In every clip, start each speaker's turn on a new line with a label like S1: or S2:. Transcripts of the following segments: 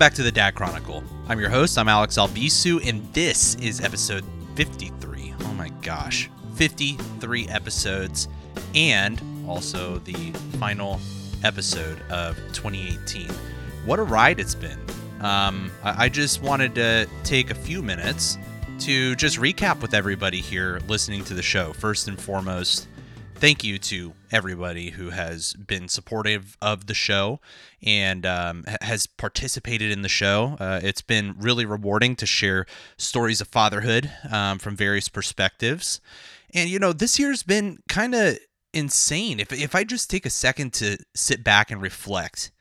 S1: Back to the Dad Chronicle. I'm your host, I'm Alex Albisu, and this is episode 53. Oh my gosh, 53 episodes, and also the final episode of 2018. What a ride it's been. Um, I just wanted to take a few minutes to just recap with everybody here listening to the show. First and foremost, thank you to everybody who has been supportive of the show and um, has participated in the show. Uh, it's been really rewarding to share stories of fatherhood um, from various perspectives. And, you know, this year's been kind of insane. If, if I just take a second to sit back and reflect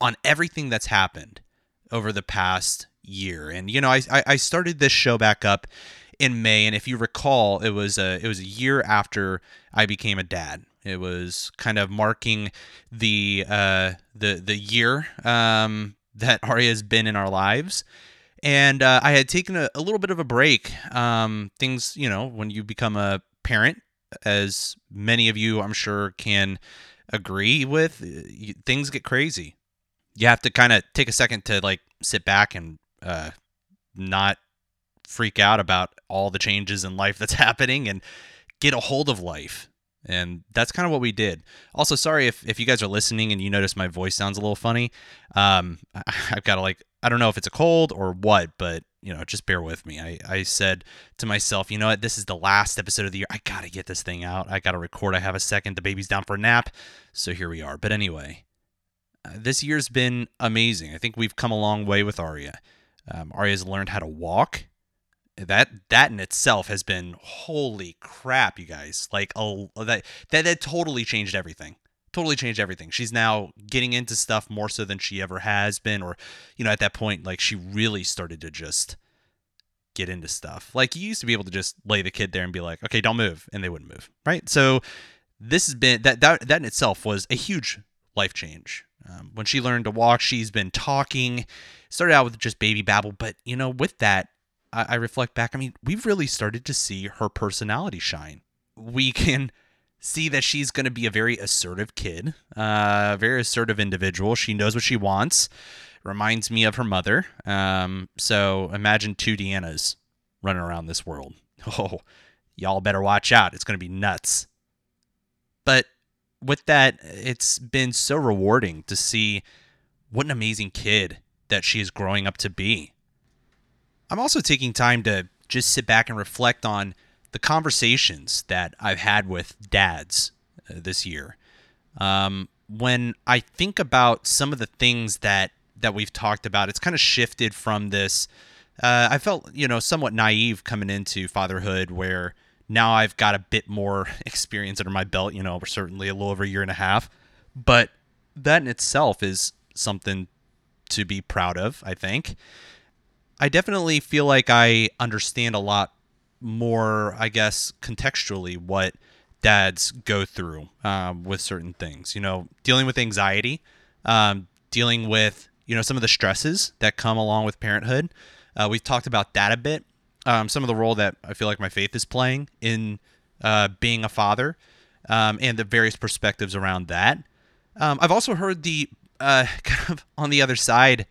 S1: on everything that's happened over the past year. And, you know, I, I started this show back up in May, and if you recall, it was a it was a year after I became a dad. It was kind of marking the uh, the the year um, that Aria has been in our lives, and uh, I had taken a, a, little bit of a break. Um, things, you know, when you become a parent, as many of you I'm sure can agree with, things get crazy. You have to kind of take a second to like sit back and uh, not freak out about all the changes in life that's happening and get a hold of life. And that's kind of what we did. Also, sorry if, if you guys are listening and you notice my voice sounds a little funny. Um, I, I've got to like, I don't know if it's a cold or what, but you know, just bear with me. I, I said to myself, you know what, this is the last episode of the year. I got to get this thing out. I got to record. I have a second. The baby's down for a nap. So here we are. But anyway, uh, this year's been amazing. I think we've come a long way with Aria. Um, Aria's learned how to walk that that in itself has been holy crap you guys. Like oh that that that totally changed everything. Totally changed everything. She's now getting into stuff more so than she ever has been or you know at that point like she really started to just get into stuff. Like you used to be able to just lay the kid there and be like okay don't move and they wouldn't move right? So this has been that that, that in itself was a huge life change. Um, when she learned to walk she's been talking started out with just baby babble but you know with that I, I reflect back, I mean, we've really started to see her personality shine. We can see that she's going to be a very assertive kid, uh, very assertive individual. She knows what she wants. Reminds me of her mother. Um, so imagine two Deannas running around this world. Oh, y'all better watch out. It's going to be nuts. But with that, it's been so rewarding to see what an amazing kid that she is growing up to be. I'm also taking time to just sit back and reflect on the conversations that I've had with dads uh, this year. Um, when I think about some of the things that that we've talked about, it's kind of shifted from this. Uh, I felt you know somewhat naive coming into fatherhood, where now I've got a bit more experience under my belt. You know, certainly a little over a year and a half, but that in itself is something to be proud of. I think. I definitely feel like I understand a lot more, I guess, contextually what dads go through um, with certain things. You know, dealing with anxiety, um, dealing with you know some of the stresses that come along with parenthood. Uh, we've talked about that a bit. Um, some of the role that I feel like my faith is playing in uh, being a father, um, and the various perspectives around that. Um, I've also heard the uh, kind of on the other side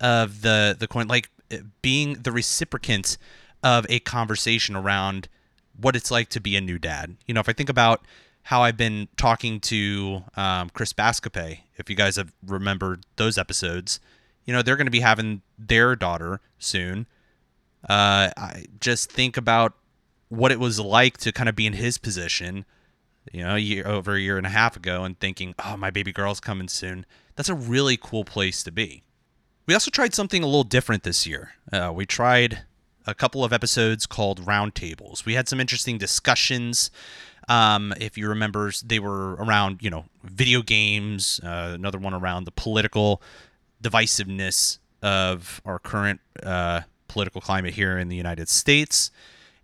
S1: of the the coin, like being the reciprocant of a conversation around what it's like to be a new dad. You know, if I think about how I've been talking to um, Chris Bascape, if you guys have remembered those episodes, you know, they're going to be having their daughter soon. Uh, I just think about what it was like to kind of be in his position, you know, year, over a year and a half ago and thinking, oh, my baby girl's coming soon. That's a really cool place to be. We also tried something a little different this year. Uh, we tried a couple of episodes called Roundtables. We had some interesting discussions. Um, if you remember, they were around, you know, video games, uh, another one around the political divisiveness of our current uh, political climate here in the United States.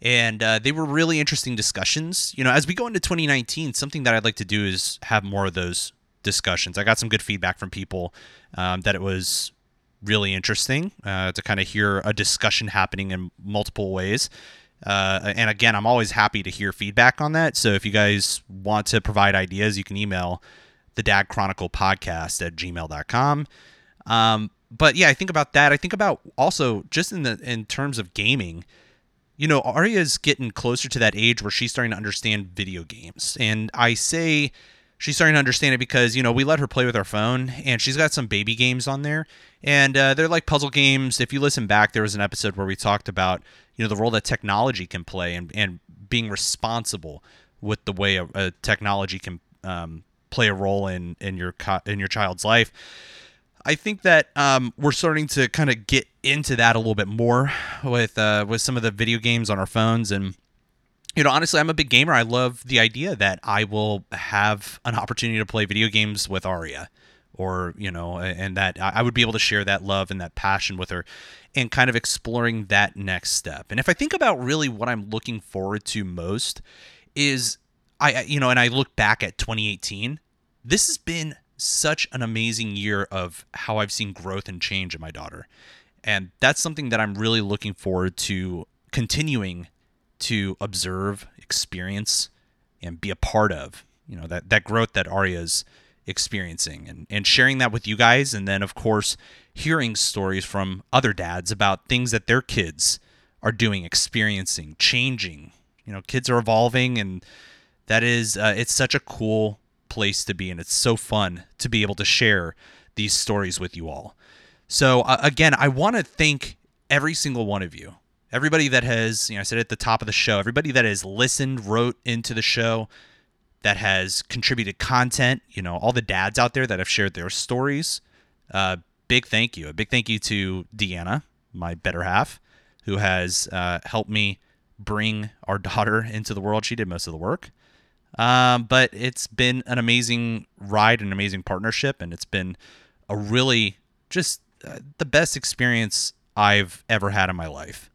S1: And uh, they were really interesting discussions. You know, as we go into 2019, something that I'd like to do is have more of those discussions. I got some good feedback from people um, that it was really interesting uh, to kind of hear a discussion happening in multiple ways. Uh, and again, I'm always happy to hear feedback on that. So if you guys want to provide ideas, you can email the Dad Chronicle podcast at gmail.com. Um, but yeah, I think about that. I think about also just in the in terms of gaming. You know, Aria's getting closer to that age where she's starting to understand video games, and I say she's starting to understand it because you know we let her play with our phone, and she's got some baby games on there, and uh, they're like puzzle games. If you listen back, there was an episode where we talked about you know the role that technology can play and and being responsible with the way a, a technology can um, play a role in in your in your child's life. I think that um, we're starting to kind of get into that a little bit more with uh, with some of the video games on our phones and you know honestly I'm a big gamer I love the idea that I will have an opportunity to play video games with Aria or you know and that I would be able to share that love and that passion with her and kind of exploring that next step and if I think about really what I'm looking forward to most is I you know and I look back at 2018 this has been such an amazing year of how I've seen growth and change in my daughter. And that's something that I'm really looking forward to continuing to observe, experience, and be a part of. You know, that, that growth that Aria's experiencing and, and sharing that with you guys. And then, of course, hearing stories from other dads about things that their kids are doing, experiencing, changing. You know, kids are evolving, and that is, uh, it's such a cool place to be, and it's so fun to be able to share these stories with you all. So, uh, again, I want to thank every single one of you. Everybody that has, you know, I said at the top of the show, everybody that has listened, wrote into the show, that has contributed content, you know, all the dads out there that have shared their stories. Uh, big thank you. A big thank you to Deanna, my better half, who has uh, helped me bring our daughter into the world. She did most of the work. Um, but it's been an amazing ride, an amazing partnership, and it's been a really just uh, the best experience I've ever had in my life.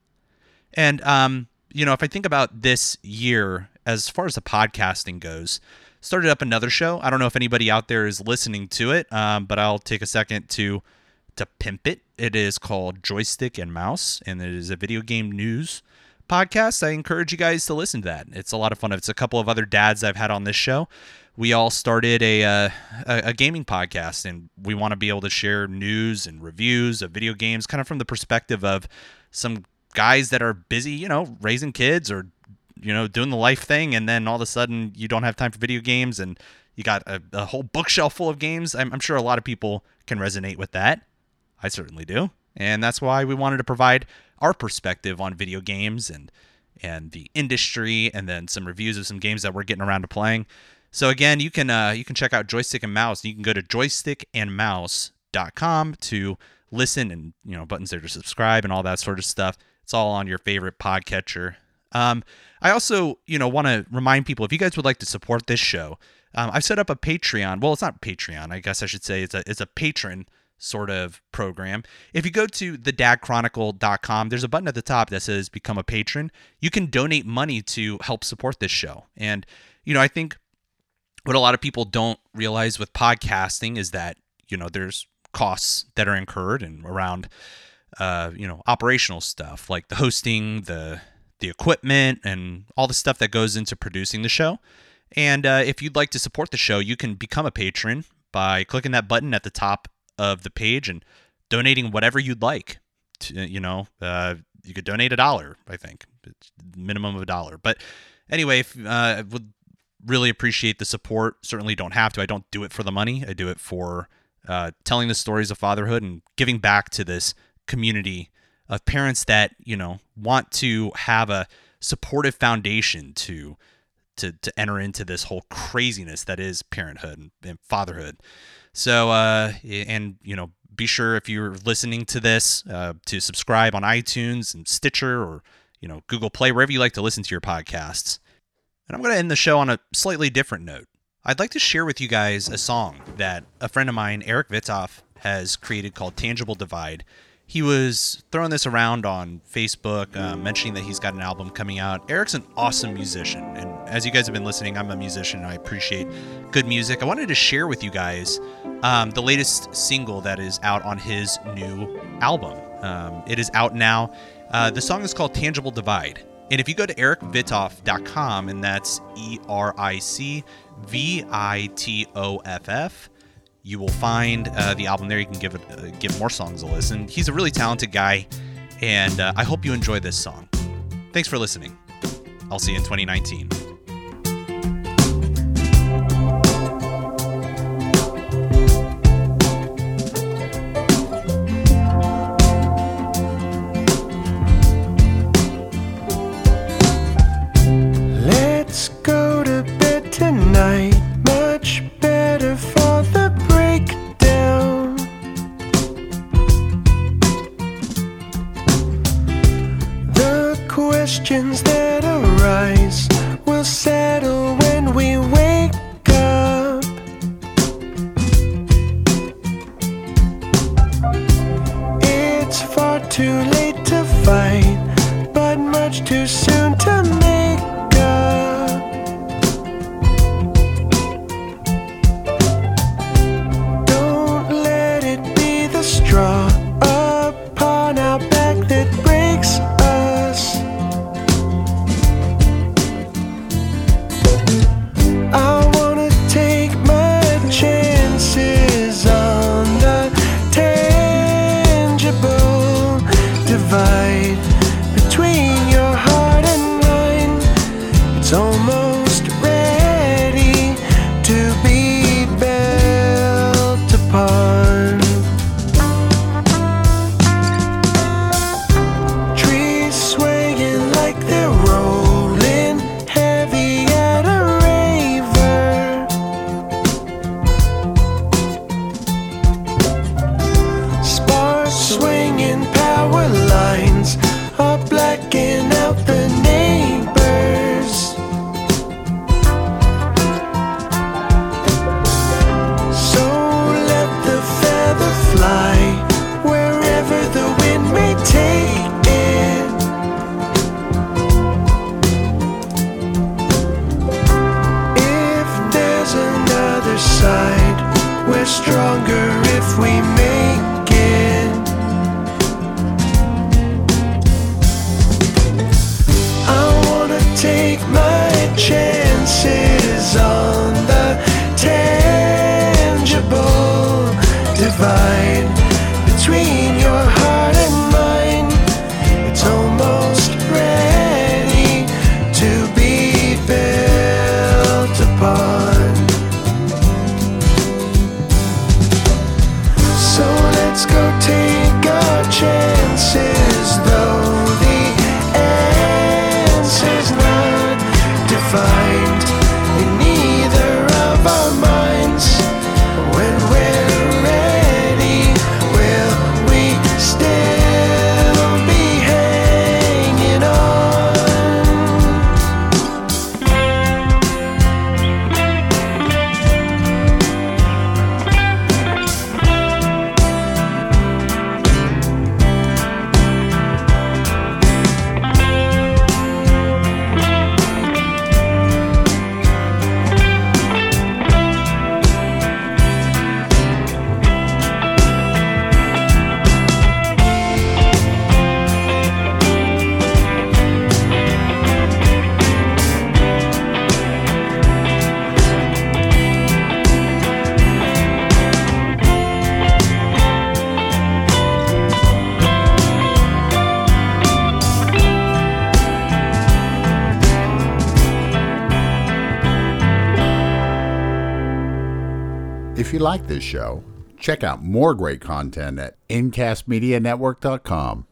S1: And um, you know, if I think about this year as far as the podcasting goes, started up another show. I don't know if anybody out there is listening to it, um, but I'll take a second to to pimp it. It is called Joystick and Mouse, and it is a video game news podcast. I encourage you guys to listen to that. It's a lot of fun. It's a couple of other dads I've had on this show. We all started a uh, a, gaming podcast, and we want to be able to share news and reviews of video games, kind of from the perspective of some guys that are busy, you know, raising kids or you know doing the life thing, and then all of a sudden you don't have time for video games, and you got a, a whole bookshelf full of games. I'm, I'm sure a lot of people can resonate with that. I certainly do, and that's why we wanted to provide our perspective on video games and and the industry, and then some reviews of some games that we're getting around to playing. So again, you can uh, you can check out Joystick and Mouse. You can go to joystickandmouse.com to listen, and you know buttons there to subscribe and all that sort of stuff. It's all on your favorite podcatcher. Um, I also you know want to remind people if you guys would like to support this show, um, I've set up a Patreon. Well, it's not Patreon. I guess I should say it's a it's a patron sort of program. If you go to thedadchronicle.com, there's a button at the top that says become a patron. You can donate money to help support this show. And, you know, I think what a lot of people don't realize with podcasting is that, you know, there's costs that are incurred and around, uh, you know, operational stuff like the hosting, the, the equipment, and all the stuff that goes into producing the show. And uh, if you'd like to support the show, you can become a patron by clicking that button at the top of the page and donating whatever you'd like. To, you know, uh, you could donate a dollar, I think, minimum of a dollar. But anyway, if, uh, I would really appreciate the support. Certainly don't have to. I don't do it for the money. I do it for uh, telling the stories of fatherhood and giving back to this community of parents that you know want to have a supportive foundation to to to enter into this whole craziness that is parenthood and, fatherhood. So, uh, and you know, be sure if you're listening to this uh, to subscribe on iTunes and Stitcher or you know Google Play, wherever you like to listen to your podcasts. And I'm going to end the show on a slightly different note. I'd like to share with you guys a song that a friend of mine, Eric Vitoff, has created called Tangible Divide he was throwing this around on Facebook, uh, mentioning that he's got an album coming out. Eric's an awesome musician, and as you guys have been listening, I'm a musician and I appreciate good music. I wanted to share with you guys um, the latest single that is out on his new album. Um, it is out now. Uh, the song is called Tangible Divide. And if you go to ericvitoff.com, and that's E R I C V I T O F F, you will find uh, the album there. You can give it, uh, give more songs a listen. He's a really talented guy, and uh, I hope you enjoy this song. Thanks for listening. I'll see you in 2019.
S2: questions that arise. It's almost
S3: like this show, check out more great content at incastmedianetwork.com.